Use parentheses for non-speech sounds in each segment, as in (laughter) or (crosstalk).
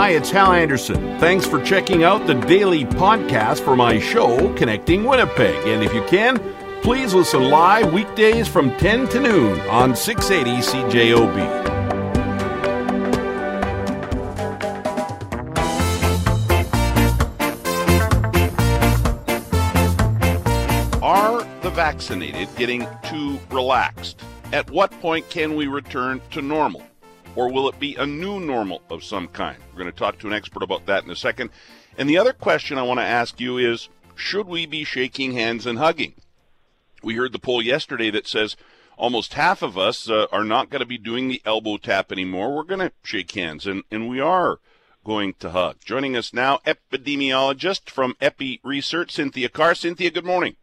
Hi, it's Hal Anderson. Thanks for checking out the daily podcast for my show, Connecting Winnipeg. And if you can, please listen live weekdays from 10 to noon on 680 CJOB. Are the vaccinated getting too relaxed? At what point can we return to normal? Or will it be a new normal of some kind? We're going to talk to an expert about that in a second. And the other question I want to ask you is should we be shaking hands and hugging? We heard the poll yesterday that says almost half of us uh, are not going to be doing the elbow tap anymore. We're going to shake hands, and, and we are going to hug. Joining us now, epidemiologist from Epi Research, Cynthia Carr. Cynthia, good morning.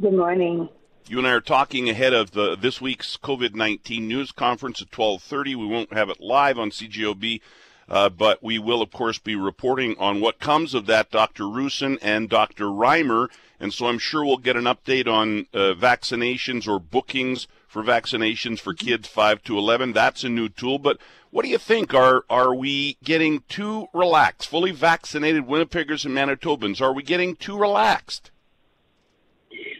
Good morning. You and I are talking ahead of the this week's COVID nineteen news conference at twelve thirty. We won't have it live on CJOB, uh, but we will, of course, be reporting on what comes of that. Dr. Roussin and Dr. Reimer, and so I'm sure we'll get an update on uh, vaccinations or bookings for vaccinations for kids five to eleven. That's a new tool, but what do you think? Are are we getting too relaxed? Fully vaccinated Winnipeggers and Manitobans, are we getting too relaxed?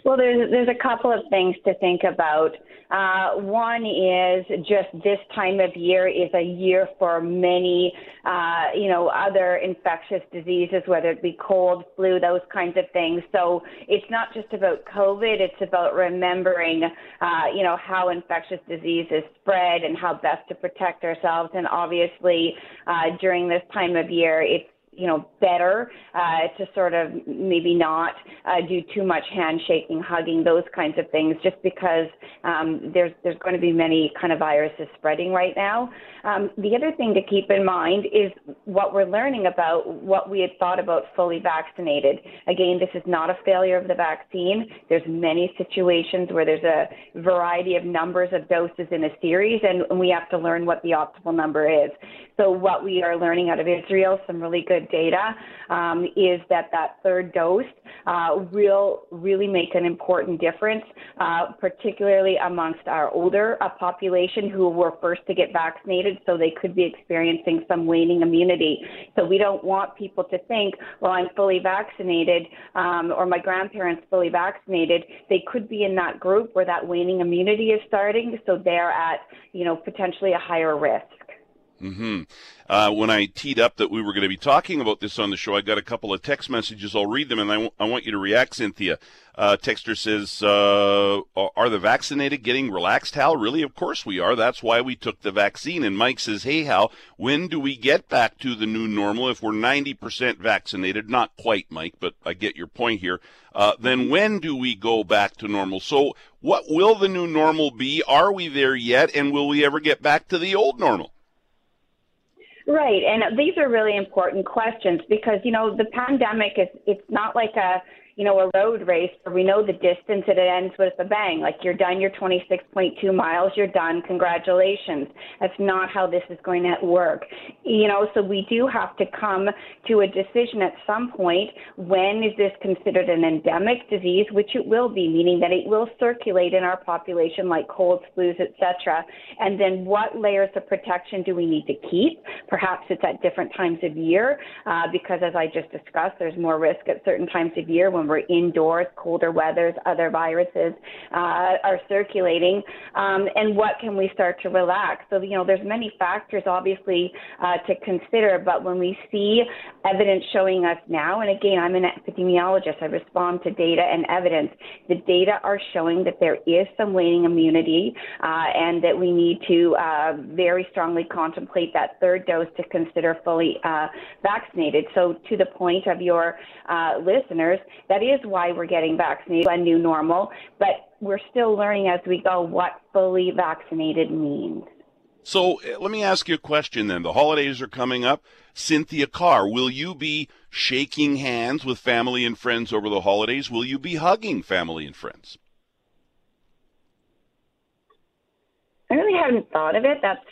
Well, there's there's a couple of things to think about. Uh, one is just this time of year is a year for many, uh, you know, other infectious diseases, whether it be cold, flu, those kinds of things. So it's not just about COVID; it's about remembering, uh, you know, how infectious diseases spread and how best to protect ourselves. And obviously, uh, during this time of year, it's you know, better uh, to sort of maybe not uh, do too much handshaking, hugging, those kinds of things, just because um, there's there's going to be many kind of viruses spreading right now. Um, the other thing to keep in mind is what we're learning about what we had thought about fully vaccinated. Again, this is not a failure of the vaccine. There's many situations where there's a variety of numbers of doses in a series, and we have to learn what the optimal number is. So what we are learning out of Israel, some really good data, um, is that that third dose uh, will really make an important difference, uh, particularly amongst our older uh, population who were first to get vaccinated, so they could be experiencing some waning immunity. So we don't want people to think, well, I'm fully vaccinated, um, or my grandparents fully vaccinated. They could be in that group where that waning immunity is starting, so they're at, you know, potentially a higher risk. Mm-hmm. Uh, when I teed up that we were going to be talking about this on the show, I got a couple of text messages. I'll read them, and I, w- I want you to react, Cynthia. Uh, texter says, uh, "Are the vaccinated getting relaxed, Hal? Really? Of course we are. That's why we took the vaccine." And Mike says, "Hey, Hal, when do we get back to the new normal? If we're 90% vaccinated, not quite, Mike, but I get your point here. Uh, then when do we go back to normal? So, what will the new normal be? Are we there yet? And will we ever get back to the old normal?" Right, and these are really important questions because you know the pandemic is it's not like a you know, a road race where we know the distance it ends with a bang. Like you're done your 26.2 miles, you're done. Congratulations. That's not how this is going to work. You know, so we do have to come to a decision at some point. When is this considered an endemic disease, which it will be, meaning that it will circulate in our population like colds, flus, etc. And then what layers of protection do we need to keep? Perhaps it's at different times of year, uh, because as I just discussed, there's more risk at certain times of year when we're indoors, colder weathers, other viruses uh, are circulating, um, and what can we start to relax? So you know, there's many factors obviously uh, to consider, but when we see evidence showing us now, and again, I'm an epidemiologist, I respond to data and evidence. The data are showing that there is some waning immunity, uh, and that we need to uh, very strongly contemplate that third dose to consider fully uh, vaccinated. So to the point of your uh, listeners, that that is why we're getting vaccinated, a new normal, but we're still learning as we go what fully vaccinated means. So eh, let me ask you a question then. The holidays are coming up. Cynthia Carr, will you be shaking hands with family and friends over the holidays? Will you be hugging family and friends? I really haven't thought of it. That's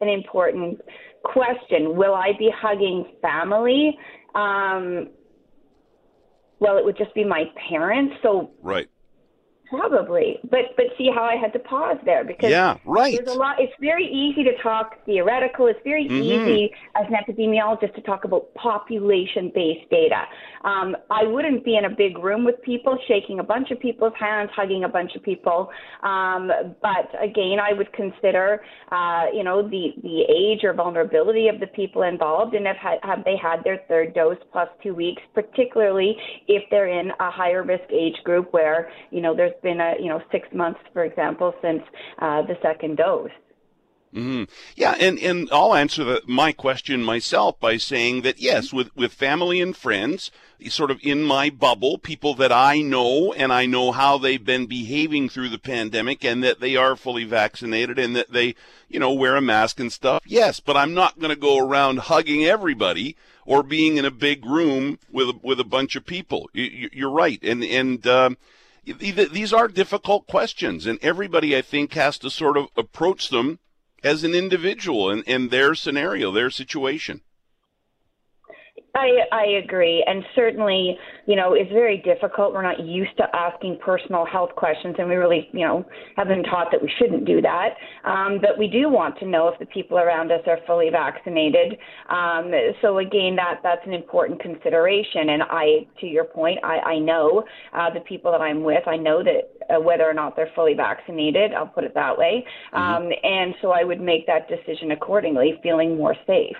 an important question. Will I be hugging family? Um, well, it would just be my parents. So right. Probably, but but see how I had to pause there because yeah, right. There's a lot. It's very easy to talk theoretical. It's very mm-hmm. easy as an epidemiologist to talk about population-based data. Um, I wouldn't be in a big room with people, shaking a bunch of people's hands, hugging a bunch of people. Um, but again, I would consider, uh, you know, the the age or vulnerability of the people involved, and have have they had their third dose plus two weeks, particularly if they're in a higher risk age group where you know there's been a you know six months, for example, since uh, the second dose. Mm-hmm. Yeah, and, and I'll answer the, my question myself by saying that yes, with, with family and friends, sort of in my bubble, people that I know and I know how they've been behaving through the pandemic and that they are fully vaccinated and that they, you know, wear a mask and stuff. Yes, but I'm not going to go around hugging everybody or being in a big room with a, with a bunch of people. You, are right, and and. Um, these are difficult questions, and everybody, I think, has to sort of approach them as an individual in, in their scenario, their situation. I, I agree. And certainly, you know, it's very difficult. We're not used to asking personal health questions, and we really, you know, have been taught that we shouldn't do that. Um, but we do want to know if the people around us are fully vaccinated. Um, so again, that that's an important consideration. And I, to your point, I, I know uh, the people that I'm with. I know that uh, whether or not they're fully vaccinated. I'll put it that way. Mm-hmm. Um, and so I would make that decision accordingly, feeling more safe.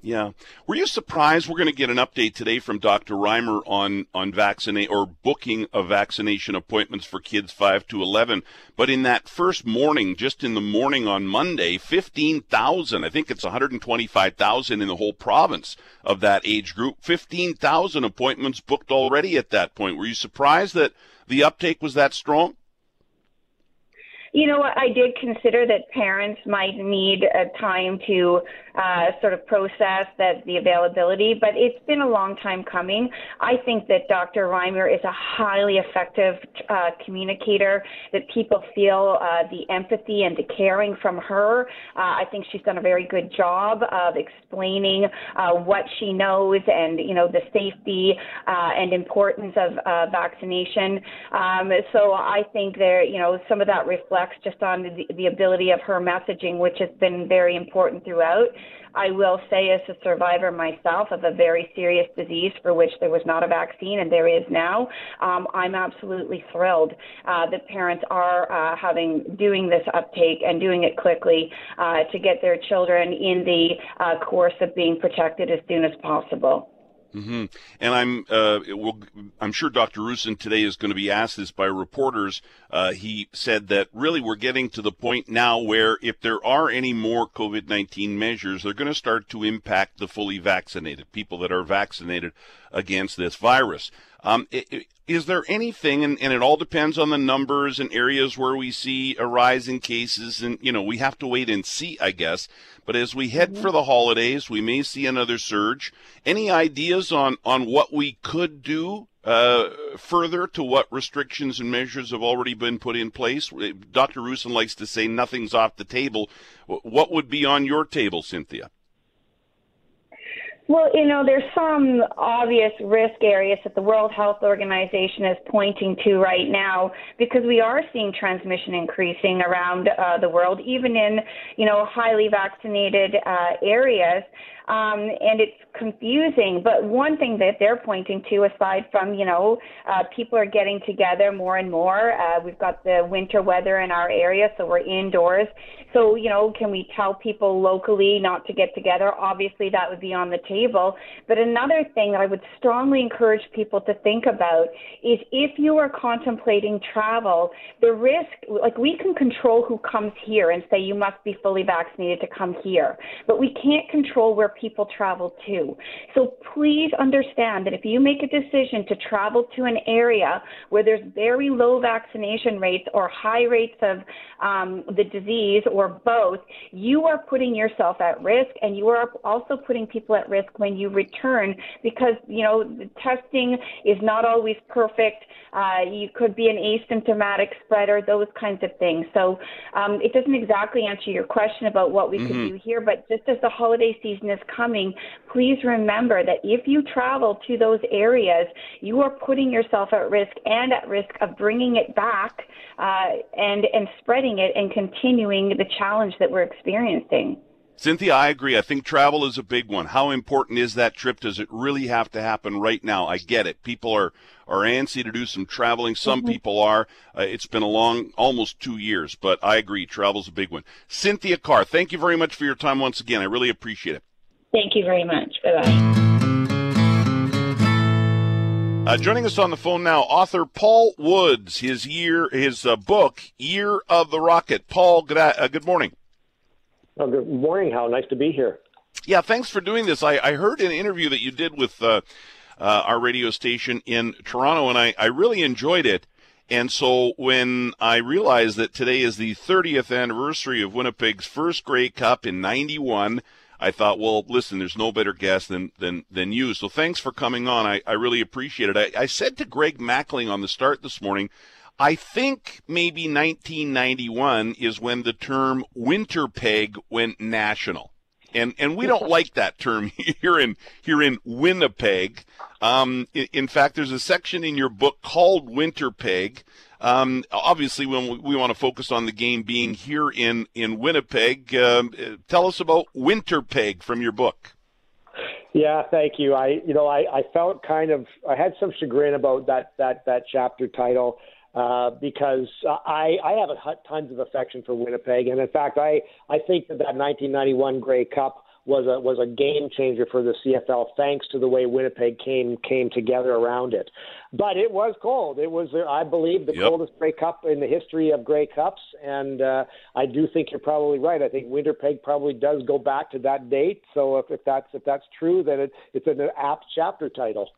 Yeah. Were you surprised? We're going to get an update today from Dr. Reimer on, on vaccinate or booking of vaccination appointments for kids 5 to 11. But in that first morning, just in the morning on Monday, 15,000, I think it's 125,000 in the whole province of that age group, 15,000 appointments booked already at that point. Were you surprised that the uptake was that strong? You know, I did consider that parents might need a time to uh, sort of process that the availability, but it's been a long time coming. I think that Dr. Reimer is a highly effective uh, communicator, that people feel uh, the empathy and the caring from her. Uh, I think she's done a very good job of explaining uh, what she knows and, you know, the safety uh, and importance of vaccination. Um, so I think there, you know, some of that reflects just on the, the ability of her messaging, which has been very important throughout. I will say, as a survivor myself of a very serious disease for which there was not a vaccine and there is now, um, I'm absolutely thrilled uh, that parents are uh, having doing this uptake and doing it quickly uh, to get their children in the uh, course of being protected as soon as possible. Mm-hmm. And I'm uh, will, I'm sure Dr. Roussin today is going to be asked this by reporters. Uh, he said that really we're getting to the point now where if there are any more COVID-19 measures, they're going to start to impact the fully vaccinated people that are vaccinated against this virus. Um, is there anything, and, and, it all depends on the numbers and areas where we see a rise in cases, and you know we have to wait and see, I guess. But as we head mm-hmm. for the holidays, we may see another surge. Any ideas on on what we could do uh, further to what restrictions and measures have already been put in place? Dr. Roussin likes to say nothing's off the table. What would be on your table, Cynthia? Well, you know, there's some obvious risk areas that the World Health Organization is pointing to right now because we are seeing transmission increasing around uh, the world, even in, you know, highly vaccinated uh, areas um, and it's confusing. But one thing that they're pointing to, aside from you know uh, people are getting together more and more, uh, we've got the winter weather in our area, so we're indoors. So you know, can we tell people locally not to get together? Obviously, that would be on the table. But another thing that I would strongly encourage people to think about is if you are contemplating travel, the risk, like we can control who comes here and say you must be fully vaccinated to come here, but we can't control where people travel to. So please understand that if you make a decision to travel to an area where there's very low vaccination rates or high rates of um, the disease or both, you are putting yourself at risk and you are also putting people at risk risk when you return because, you know, the testing is not always perfect. Uh, you could be an asymptomatic spreader, those kinds of things. So um, it doesn't exactly answer your question about what we mm-hmm. could do here, but just as the holiday season is coming, please remember that if you travel to those areas, you are putting yourself at risk and at risk of bringing it back uh, and and spreading it and continuing the challenge that we're experiencing. Cynthia, I agree. I think travel is a big one. How important is that trip? Does it really have to happen right now? I get it. People are, are antsy to do some traveling. Some mm-hmm. people are. Uh, it's been a long, almost two years, but I agree. Travel's a big one. Cynthia Carr, thank you very much for your time once again. I really appreciate it. Thank you very much. Bye bye. Uh, joining us on the phone now, author Paul Woods. His year, his uh, book, Year of the Rocket. Paul, good, uh, good morning. Oh, good morning, Hal. Nice to be here. Yeah, thanks for doing this. I, I heard an interview that you did with uh, uh, our radio station in Toronto, and I, I really enjoyed it. And so when I realized that today is the 30th anniversary of Winnipeg's first Grey Cup in 91, I thought, well, listen, there's no better guest than, than, than you. So thanks for coming on. I, I really appreciate it. I, I said to Greg Mackling on the start this morning, I think maybe 1991 is when the term winter peg went national. And, and we don't like that term (laughs) here in, here in Winnipeg. Um, in, in, fact, there's a section in your book called Winter Peg. Um, obviously, when we, we, want to focus on the game being here in, in Winnipeg, um, tell us about Winter Peg from your book. Yeah, thank you. I, you know, I, I felt kind of, I had some chagrin about that, that, that chapter title. Uh, because I, I have a, tons of affection for Winnipeg, and in fact, I, I think that that 1991 Grey Cup was a was a game changer for the CFL, thanks to the way Winnipeg came came together around it. But it was cold. It was, I believe, the yep. coldest Grey Cup in the history of Grey Cups, and uh, I do think you're probably right. I think Winnipeg probably does go back to that date. So if, if that's if that's true, then it, it's an apt chapter title.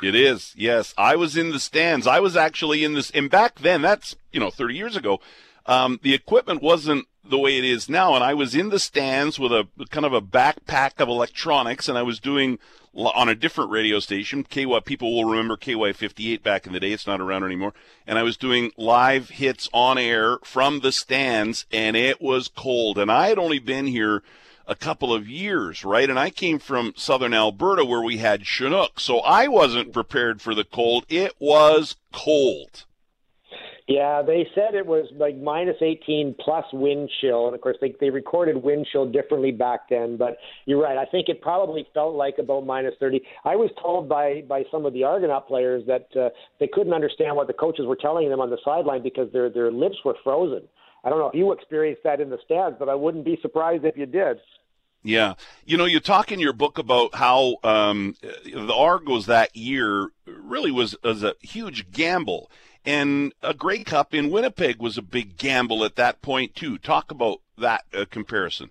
It is, yes. I was in the stands. I was actually in this, and back then, that's, you know, 30 years ago, um, the equipment wasn't the way it is now. And I was in the stands with a kind of a backpack of electronics, and I was doing on a different radio station. KY people will remember KY 58 back in the day. It's not around anymore. And I was doing live hits on air from the stands, and it was cold. And I had only been here a couple of years, right? And I came from southern Alberta where we had Chinook, so I wasn't prepared for the cold. It was cold. Yeah, they said it was like minus 18 plus wind chill. And of course, they, they recorded wind chill differently back then. But you're right. I think it probably felt like about minus 30. I was told by, by some of the Argonaut players that uh, they couldn't understand what the coaches were telling them on the sideline because their, their lips were frozen. I don't know if you experienced that in the stands, but I wouldn't be surprised if you did. Yeah. You know, you talk in your book about how um, the Argos that year really was, was a huge gamble. And a Grey Cup in Winnipeg was a big gamble at that point, too. Talk about that uh, comparison.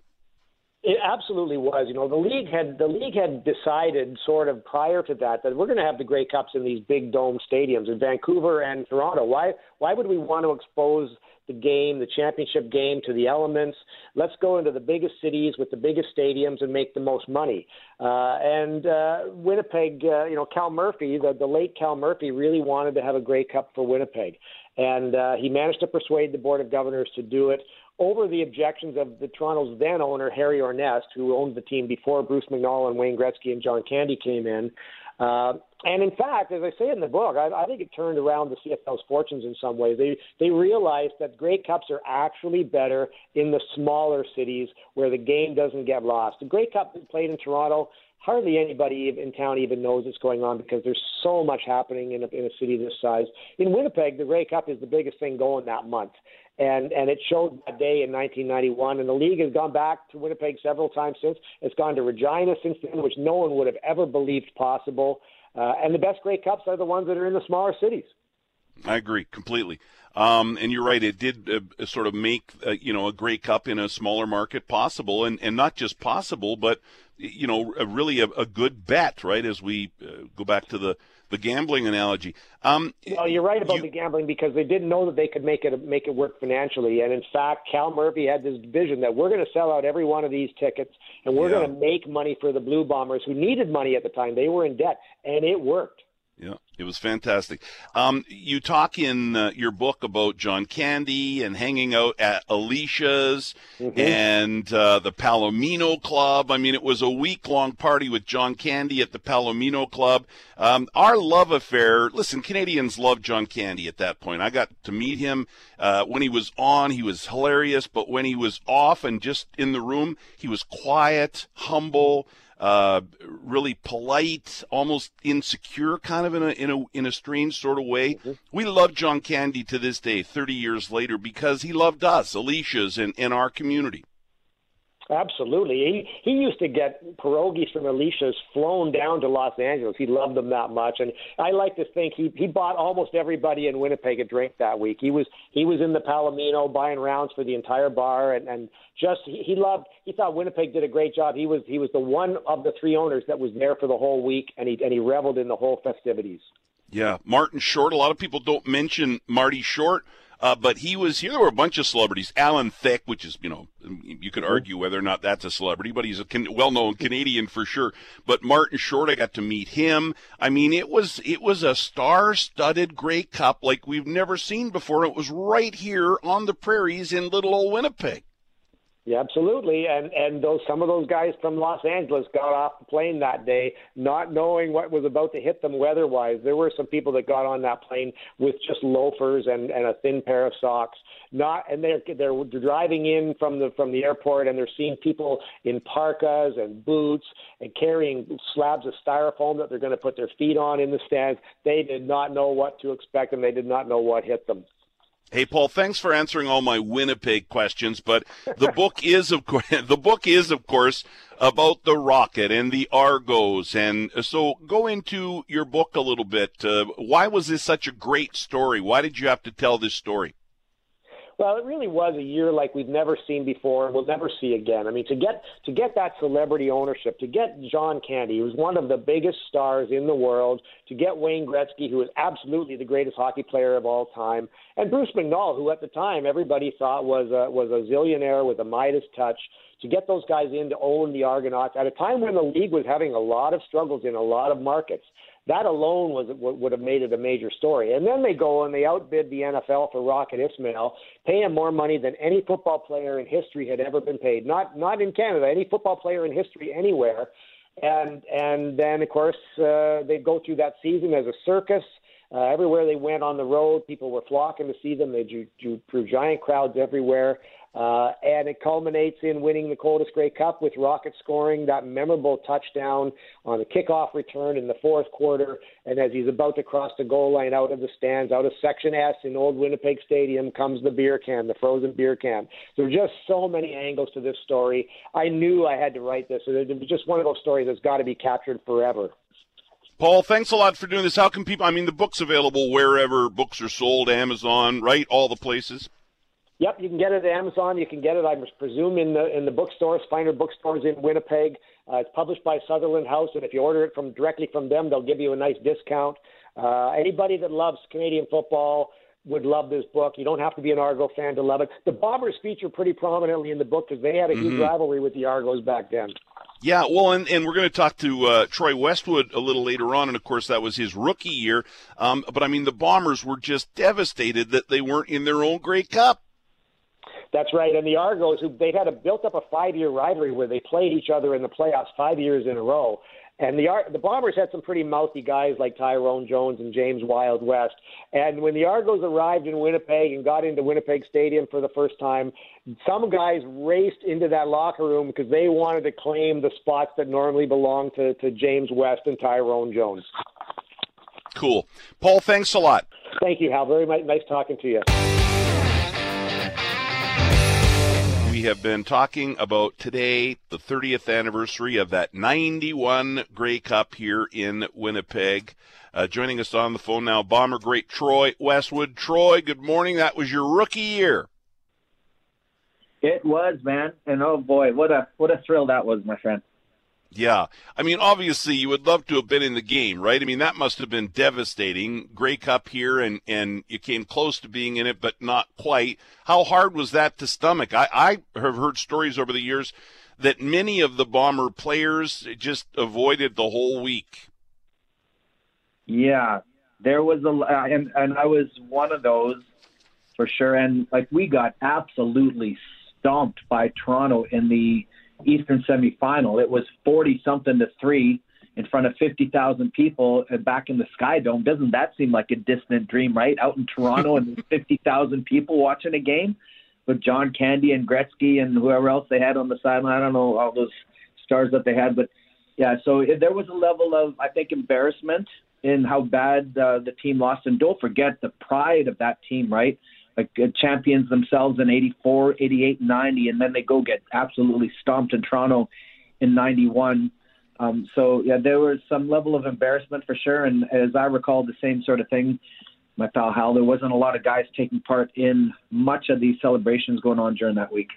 It absolutely was. You know, the league had the league had decided sort of prior to that that we're going to have the Grey Cups in these big dome stadiums in Vancouver and Toronto. Why why would we want to expose the game, the championship game, to the elements. Let's go into the biggest cities with the biggest stadiums and make the most money. Uh, and uh, Winnipeg, uh, you know, Cal Murphy, the, the late Cal Murphy, really wanted to have a Grey Cup for Winnipeg. And uh, he managed to persuade the Board of Governors to do it over the objections of the Toronto's then owner, Harry Ornest, who owned the team before Bruce McNall and Wayne Gretzky and John Candy came in. Uh, and in fact, as I say in the book, I, I think it turned around the CFL's fortunes in some ways. They they realized that Grey Cups are actually better in the smaller cities where the game doesn't get lost. The Grey Cup is played in Toronto. Hardly anybody in town even knows what's going on because there's so much happening in a, in a city this size. In Winnipeg, the Grey Cup is the biggest thing going that month and and it showed that day in 1991. And the league has gone back to Winnipeg several times since. It's gone to Regina since then, which no one would have ever believed possible. Uh, and the best Grey Cups are the ones that are in the smaller cities. I agree completely. Um, and you're right; it did uh, sort of make uh, you know a Grey Cup in a smaller market possible, and and not just possible, but you know, a, really a, a, good bet, right? As we uh, go back to the the gambling analogy. Um, well, you're right about you, the gambling because they didn't know that they could make it make it work financially. And in fact, Cal Murphy had this vision that we're going to sell out every one of these tickets, and we're Yeah. going to make money for the Blue Bombers, who needed money at the time. They were in debt, and it worked. Yeah, it was fantastic. Um, you talk in uh, your book about John Candy and hanging out at Alycia's and uh, the Palomino Club. I mean, it was a week long party with John Candy at the Palomino Club. Um, our love affair. Listen, Canadians loved John Candy at that point. I got to meet him uh, when he was on. He was hilarious, but when he was off and just in the room, he was quiet, humble uh, really polite, almost insecure, kind of in a in a in a strange sort of way. We love John Candy to this day, thirty years later, because he loved us, Alycia's, and, and our community. Absolutely. He he used to get pierogies from Alycia's flown down to Los Angeles. He loved them that much, and I like to think he he bought almost everybody in Winnipeg a drink that week. He was he was in the Palomino buying rounds for the entire bar, and and just he, he loved. He thought Winnipeg did a great job. He was he was the one of the three owners that was there for the whole week, and he and he reveled in the whole festivities. Yeah, Martin Short. A lot of people don't mention Marty Short. Uh, but he was here. There were a bunch of celebrities. Alan Thicke, which is, you know, you could argue whether or not that's a celebrity, but he's a can- well-known Canadian for sure. But Martin Short, I got to meet him. I mean, it was it was a star-studded Grey Cup like we've never seen before. It was right here on the prairies in little old Winnipeg. Yeah, absolutely. And and those some of those guys from Los Angeles got off the plane that day not knowing what was about to hit them weather-wise. There were some people that got on that plane with just loafers and and a thin pair of socks. Not and they're they're driving in from the from the airport and they're seeing people in parkas and boots and carrying slabs of styrofoam that they're going to put their feet on in the stands. They did not know what to expect and they did not know what hit them. Hey Paul, thanks for answering all my Winnipeg questions. But the book (laughs) is of course (laughs) the book is of course about the Rocket and the Argos, and so go into your book a little bit. Uh, why was this such a great story? Why did you have to tell this story? Well, it really was a year like we've never seen before and we'll never see again. I mean, to get to get that celebrity ownership, to get John Candy, who was one of the biggest stars in the world, to get Wayne Gretzky, who is absolutely the greatest hockey player of all time, and Bruce McNall, who at the time everybody thought was a, was a zillionaire with a Midas touch. To get those guys in to own the Argonauts at a time when the league was having a lot of struggles in a lot of markets that alone was would have made it a major story. And then they go and they outbid the NFL for Rocket Ismail, pay him more money than any football player in history had ever been paid. Not not in Canada, any football player in history anywhere. And and then of course uh, they go through that season as a circus. Uh, everywhere they went on the road, people were flocking to see them. They drew, drew, drew giant crowds everywhere. Uh, and it culminates in winning the Coldest Grey Cup with Rocket scoring that memorable touchdown on the kickoff return in the fourth quarter. And as he's about to cross the goal line out of the stands, out of Section S in Old Winnipeg Stadium, comes the beer can, the frozen beer can. There are just so many angles to this story. I knew I had to write this. It was just one of those stories that's got to be captured forever. Paul, thanks a lot for doing this. How can people? I mean, the book's available wherever books are sold, Amazon, right? All the places. Yep, you can get it at Amazon. You can get it, I presume, in the in the bookstores, finer bookstores in Winnipeg. Uh, it's published by Sutherland House, and if you order it from directly from them, they'll give you a nice discount. Uh, anybody that loves Canadian football would love this book. You don't have to be an Argo fan to love it. The Bombers feature pretty prominently in the book because they had a huge Mhm. rivalry with the Argos back then. Yeah, well, and, and we're going to talk to uh, Troy Westwood a little later on, and of course that was his rookie year. Um, but I mean, the Bombers were just devastated that they weren't in their own Grey Cup. That's right. And the Argos, who they've had a built up a five year rivalry where they played each other in the playoffs five years in a row. And the Ar- the Bombers had some pretty mouthy guys like Tyrone Jones and James Wild West. And when the Argos arrived in Winnipeg and got into Winnipeg Stadium for the first time, some guys raced into that locker room because they wanted to claim the spots that normally belong to, to James West and Tyrone Jones. Cool, Paul. Thanks a lot. Thank you, Hal. Very nice talking to you. We have been talking about today, the 30th anniversary of that 91 Grey Cup here in Winnipeg. Uh, joining us on the phone now, Bomber great Troy Westwood. Troy, good morning. That was your rookie year. It was, man, and oh boy, what a what a thrill that was, my friend. Yeah. I mean, obviously, you would love to have been in the game, right? I mean, that must have been devastating. Grey Cup here, and, and you came close to being in it, but not quite. How hard was that to stomach? I, I have heard stories over the years that many of the Bomber players just avoided the whole week. Yeah. There was a, uh, and, and I was one of those for sure. And like, we got absolutely stomped by Toronto in the Eastern semifinal. It was 40 something to three in front of 50,000 people back in the Sky Dome. Doesn't that seem like a distant dream, right? Out in Toronto and (laughs) 50,000 people watching a game with John Candy and Gretzky and whoever else they had on the sideline. I don't know all those stars that they had, but yeah, so there was a level of, I think, embarrassment in how bad uh, the team lost. And don't forget the pride of that team, right? Like uh, champions themselves in 84, 88, 90, and then they go get absolutely stomped in Toronto in 91. Um, so, yeah, there was some level of embarrassment for sure. And as I recall, the same sort of thing, my pal Hal, there wasn't a lot of guys taking part in much of these celebrations going on during that week.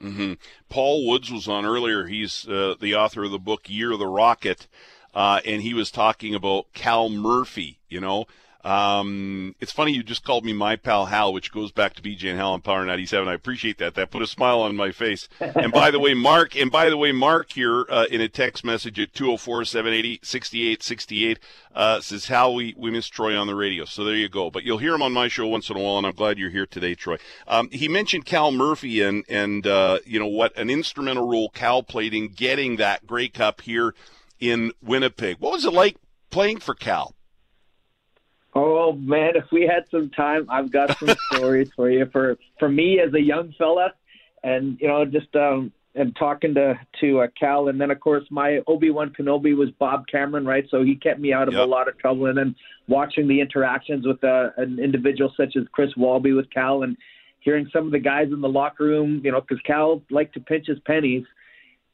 Mm-hmm. Paul Woods was on earlier. He's uh, the author of the book Year of the Rocket, uh, and he was talking about Cal Murphy, you know, um, it's funny you just called me my pal Hal, which goes back to BJ and Hal on Power 97. I appreciate that. That put a smile on my face. and by the way, Mark, and by the way, Mark here uh, in a text message at 204-780-6868 uh, says, Hal, we, we miss Troy on the radio. So there you go. But you'll hear him on my show once in a while, and I'm glad you're here today, Troy. Um, he mentioned Cal Murphy and, and uh, you know, what an instrumental role Cal played in getting that Grey Cup here in Winnipeg. What was it like playing for Cal? Oh man, if we had some time, I've got some (laughs) stories for you. For for me as a young fella, and you know, just um, and talking to to uh, Cal, and then of course my Obi Wan Kenobi was Bob Cameron, right? So he kept me out of yep. a lot of trouble, and then watching the interactions with uh, an individual such as Chris Walby with Cal, and hearing some of the guys in the locker room, you know, because Cal liked to pinch his pennies.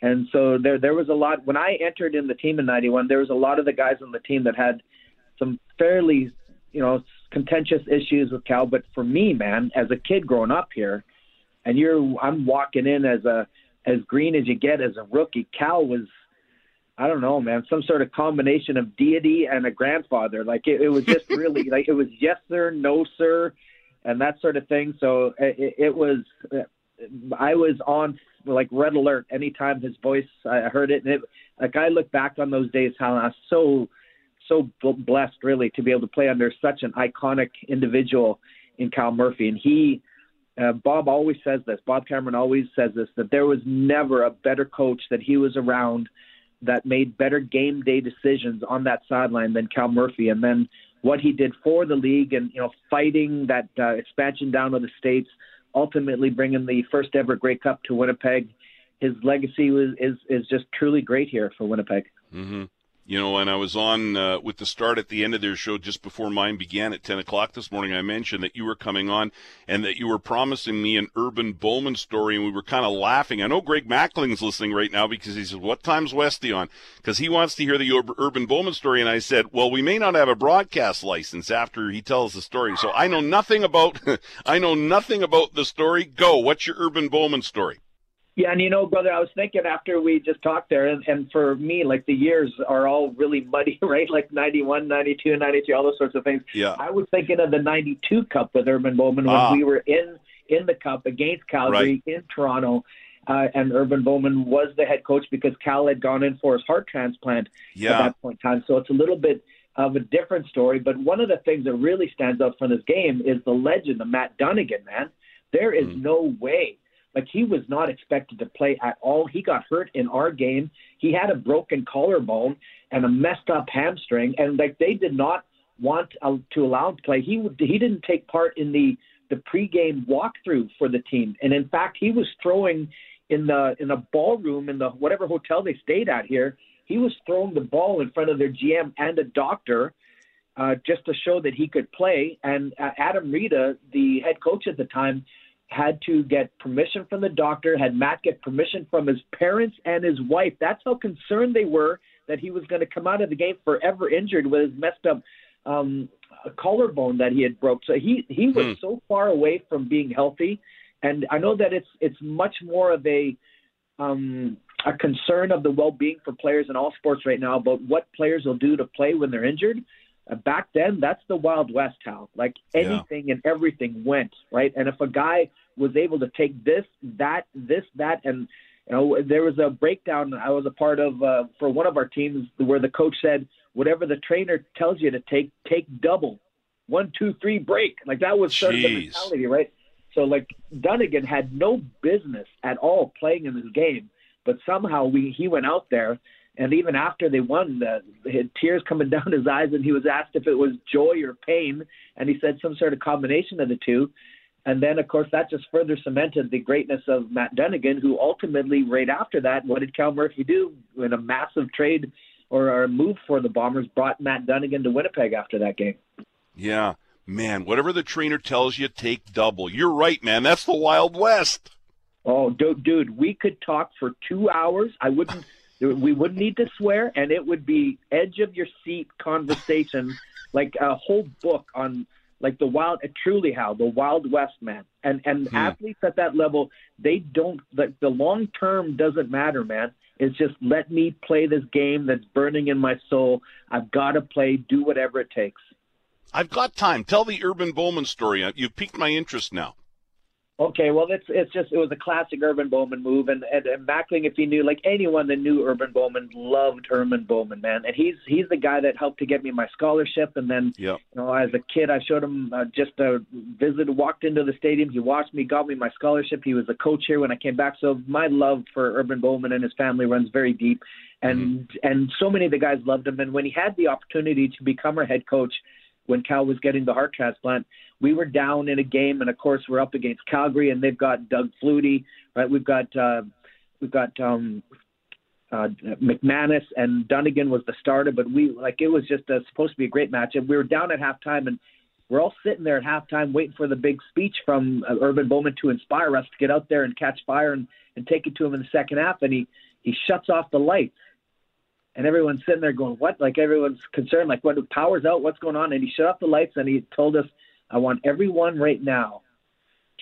And so there, there was a lot. When I entered in the team in '91, there was a lot of the guys on the team that had some fairly you know, contentious issues with Cal. But for me, man, as a kid growing up here, and you're, I'm walking in as a as green as you get as a rookie. Cal was, I don't know, man, some sort of combination of deity and a grandfather. Like it, it was just (laughs) really like it was yes sir, no sir, and that sort of thing. So it, it was. I was on like red alert anytime his voice I heard it, and it like I look back on those days how I was so so blessed, really, to be able to play under such an iconic individual in Cal Murphy. And he, uh, Bob always says this, Bob Cameron always says this, that there was never a better coach that he was around that made better game day decisions on that sideline than Cal Murphy. And then what he did for the league and, you know, fighting that uh, expansion down to the States, ultimately bringing the first ever Grey Cup to Winnipeg. His legacy was, is, is just truly great here for Winnipeg. Mm-hmm. You know, and I was on uh, with the start at the end of their show just before mine began at 10 o'clock this morning. I mentioned that you were coming on and that you were promising me an Urban Bowman story, and we were kind of laughing. I know Greg Mackling's listening right now because he says, What time's Westy on? Because he wants to hear the Urban Bowman story. And I said, Well, we may not have a broadcast license after he tells the story. So I know nothing about (laughs) I know nothing about the story. Go. What's your Urban Bowman story? Yeah, and you know, brother, I was thinking after we just talked there, and, and for me, like the years are all really muddy, (laughs) right? Like 91, 92, 93, all those sorts of things. Yeah. I was thinking of the 92 Cup with Urban Bowman when ah. we were in in the Cup against Calgary right. in Toronto. Uh, and Urban Bowman was the head coach because Cal had gone in for his heart transplant yeah. at that point in time. So it's a little bit of a different story. But one of the things that really stands out from this game is the legend the Matt Dunigan, man. There is mm. no way like he was not expected to play at all. He got hurt in our game. He had a broken collarbone and a messed up hamstring, and like they did not want uh, to allow him to play. He he didn't take part in the the pregame walkthrough for the team, and in fact, he was throwing in the in a ballroom in the whatever hotel they stayed at here. He was throwing the ball in front of their GM and a doctor. Uh, just to show that he could play. And uh, Adam Rita, the head coach at the time, had to get permission from the doctor, had Matt get permission from his parents and his wife. That's how concerned they were that he was going to come out of the game forever injured with his messed up um, collarbone that he had broke. So he he was hmm. so far away from being healthy, and I know that it's it's much more of a um, a concern of the well-being for players in all sports right now about what players will do to play when they're injured. Uh, back then, that's the Wild West, Hal. Like anything yeah. and everything went right. And if a guy was able to take this, that, this, that, and you know, there was a breakdown I was a part of uh, for one of our teams where the coach said, "Whatever the trainer tells you to take, take double, one, two, three, break." Like that was sort of the mentality, right? So like Dunigan had no business at all playing in this game, but somehow we he went out there, and even after they won, the, he had tears coming (laughs) down his eyes, and he was asked if it was joy or pain, and he said some sort of combination of the two. And then, of course, that just further cemented the greatness of Matt Dunigan, who ultimately, right after that, what did Cal Murphy do in a massive trade or a move for the Bombers? Brought Matt Dunigan to Winnipeg after that game. Yeah, man, whatever the trainer tells you, take double. You're right, man. That's the Wild West. Oh, dude, dude, we could talk for two hours. I wouldn't. We wouldn't need to swear, and it would be edge of your seat conversation, (laughs) like a whole book on like the wild, truly how the Wild West, man. And and hmm. athletes at that level, they don't. Like the long term doesn't matter, man. It's just let me play this game that's burning in my soul. I've got to play, do whatever it takes. I've got time. Tell the Urban Bowman story. You've piqued my interest now. Okay, well, it's it's just it was a classic Urban Bowman move, and and, and Mackling, if you knew, like anyone that knew Urban Bowman, loved Urban Bowman, man, and he's he's the guy that helped to get me my scholarship, and then yep. you know as a kid I showed him uh, just a visit, walked into the stadium, he watched me, got me my scholarship. He was a coach here when I came back, so my love for Urban Bowman and his family runs very deep, and mm-hmm. and so many of the guys loved him, and when he had the opportunity to become our head coach when Cal was getting the heart transplant. We were down in a game, and of course we're up against Calgary, and they've got Doug Flutie, right? We've got uh, we've got um, uh, McManus and Dunigan was the starter, but we like it was just a, supposed to be a great match, and we were down at halftime, and we're all sitting there at halftime waiting for the big speech from uh, Urban Bowman to inspire us to get out there and catch fire and, and take it to him in the second half, and he he shuts off the lights and everyone's sitting there going, "What?" Like everyone's concerned, like, "What? Power's out. What's going on?" And he shut off the lights and he told us, "I want everyone right now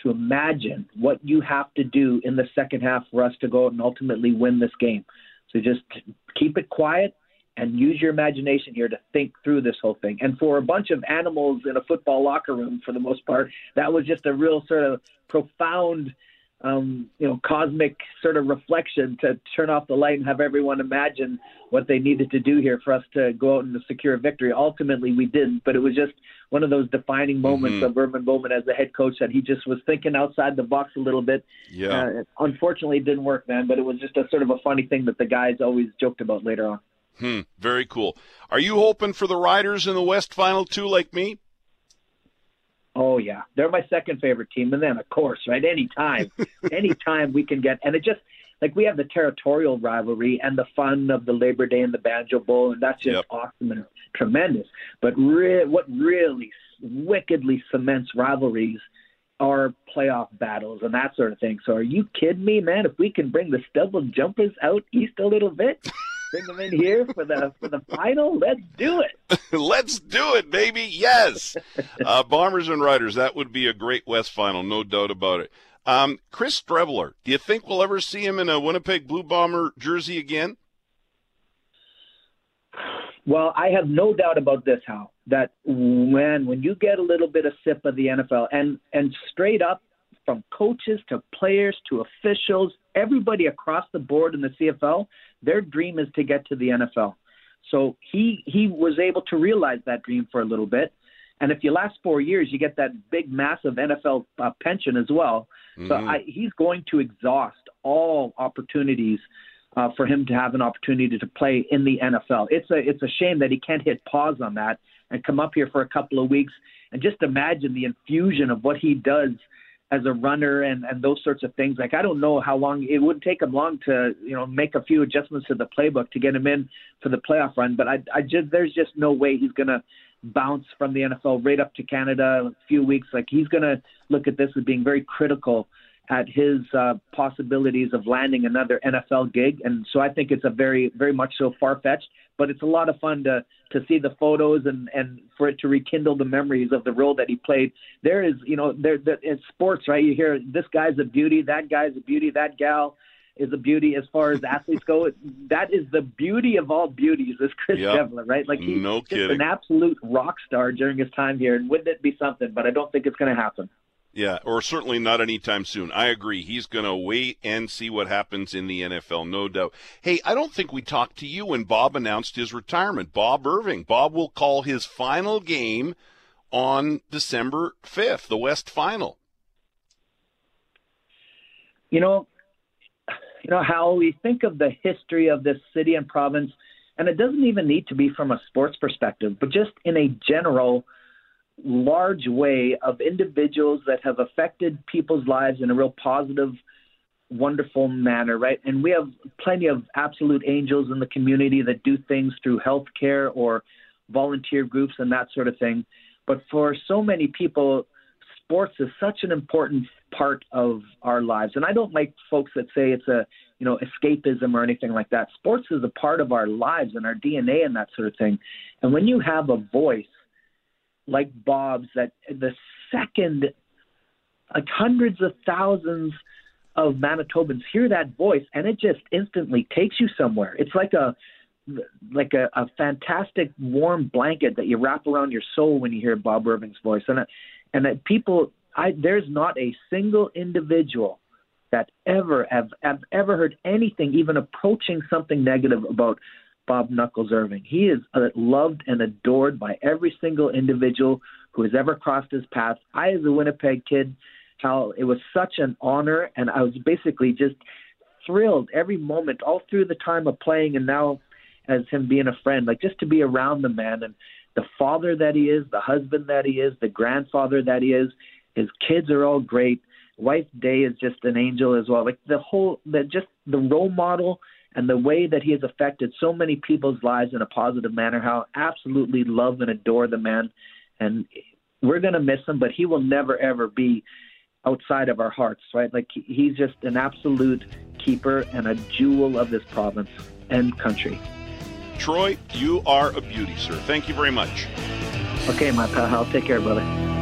to imagine what you have to do in the second half for us to go out and ultimately win this game. So just keep it quiet and use your imagination here to think through this whole thing. And for a bunch of animals in a football locker room, for the most part, that was just a real sort of profound um, you know, cosmic sort of reflection to turn off the light and have everyone imagine what they needed to do here for us to go out and secure a victory. Ultimately, we didn't, but it was just one of those defining moments mm-hmm. of Urban Bowman as the head coach that he just was thinking outside the box a little bit. Yeah. Uh, unfortunately, it didn't work, man, but it was just a sort of a funny thing that the guys always joked about later on. Hmm. Very cool. Are you hoping for the Riders in the West Final too, like me? Oh yeah, they're my second favorite team, and then of course, right? Anytime, (laughs) anytime we can get, and it just like we have the territorial rivalry and the fun of the Labor Day and the Banjo Bowl, and that's just yep. awesome and tremendous. But re- what really wickedly cements rivalries are playoff battles and that sort of thing. So, are you kidding me, man? If we can bring the stubble jumpers out east a little bit bring them in here for the for the final. Let's do it. (laughs) Let's do it, baby. Yes. Uh, Bombers and Riders. That would be a great West final, no doubt about it. Um, Chris Streveler, do you think we'll ever see him in a Winnipeg Blue Bomber jersey again? Well, I have no doubt about this, Hal. That when when you get a little bit of sip of the NFL and and straight up from coaches to players to officials, everybody across the board in the CFL, their dream is to get to the NFL. So he he was able to realize that dream for a little bit. And if you last four years, you get that big, massive NFL uh, pension as well. Mm-hmm. So I, he's going to exhaust all opportunities uh, for him to have an opportunity to play in the NFL. It's a it's a shame that he can't hit pause on that and come up here for a couple of weeks and just imagine the infusion of what he does as a runner and and those sorts of things. Like I don't know how long it would take him long to you know make a few adjustments to the playbook to get him in for the playoff run. But I I just there's just no way he's gonna bounce from the NFL right up to Canada a few weeks. Like he's gonna look at this as being very critical at his uh, possibilities of landing another NFL gig. And so I think it's a very, very much so far fetched, but it's a lot of fun to to see the photos and and for it to rekindle the memories of the role that he played. There is, you know, there, there in sports, right? You hear this guy's a beauty, that guy's a beauty, that gal. is a beauty as far as athletes go. (laughs) That is the beauty of all beauties, is Chris yep. right? Like he's no just an absolute rock star during his time here, and wouldn't it be something? But I don't think it's going to happen. Yeah, or certainly not anytime soon. I agree. He's going to wait and see what happens in the NFL, no doubt. Hey, I don't think we talked to you when Bob announced his retirement. Bob Irving. Bob will call his final game on December 5th, the West Final. You know, you know how we think of the history of this city and province, and it doesn't even need to be from a sports perspective, but just in a general large way of individuals that have affected people's lives in a real positive, wonderful manner, right? And we have plenty of absolute angels in the community that do things through healthcare or volunteer groups and that sort of thing. But for so many people, sports is such an important part of our lives. And I don't like folks that say it's a, you know, escapism or anything like that. Sports is a part of our lives and our DNA and that sort of thing. And when you have a voice like Bob's that the second like hundreds of thousands of Manitobans hear that voice and it just instantly takes you somewhere. It's like a like a, a fantastic warm blanket that you wrap around your soul when you hear Bob Irving's voice. And and that people I there's not a single individual that ever have, have ever heard anything even approaching something negative about Bob Knuckles Irving. He is loved and adored by every single individual who has ever crossed his path. I, as a Winnipeg kid, how it was such an honor, and I was basically just thrilled every moment, all through the time of playing, and now as him being a friend, like just to be around the man and the father that he is, the husband that he is, the grandfather that he is. His kids are all great. Wife Day is just an angel as well. Like the whole, the just the role model and the way that he has affected so many people's lives in a positive manner, how I absolutely love and adore the man. And we're going to miss him, but he will never, ever be outside of our hearts, right? Like he's just an absolute keeper and a jewel of this province and country. Troy, you are a beauty, sir. Thank you very much. Okay, my pal. I'll Take care, brother.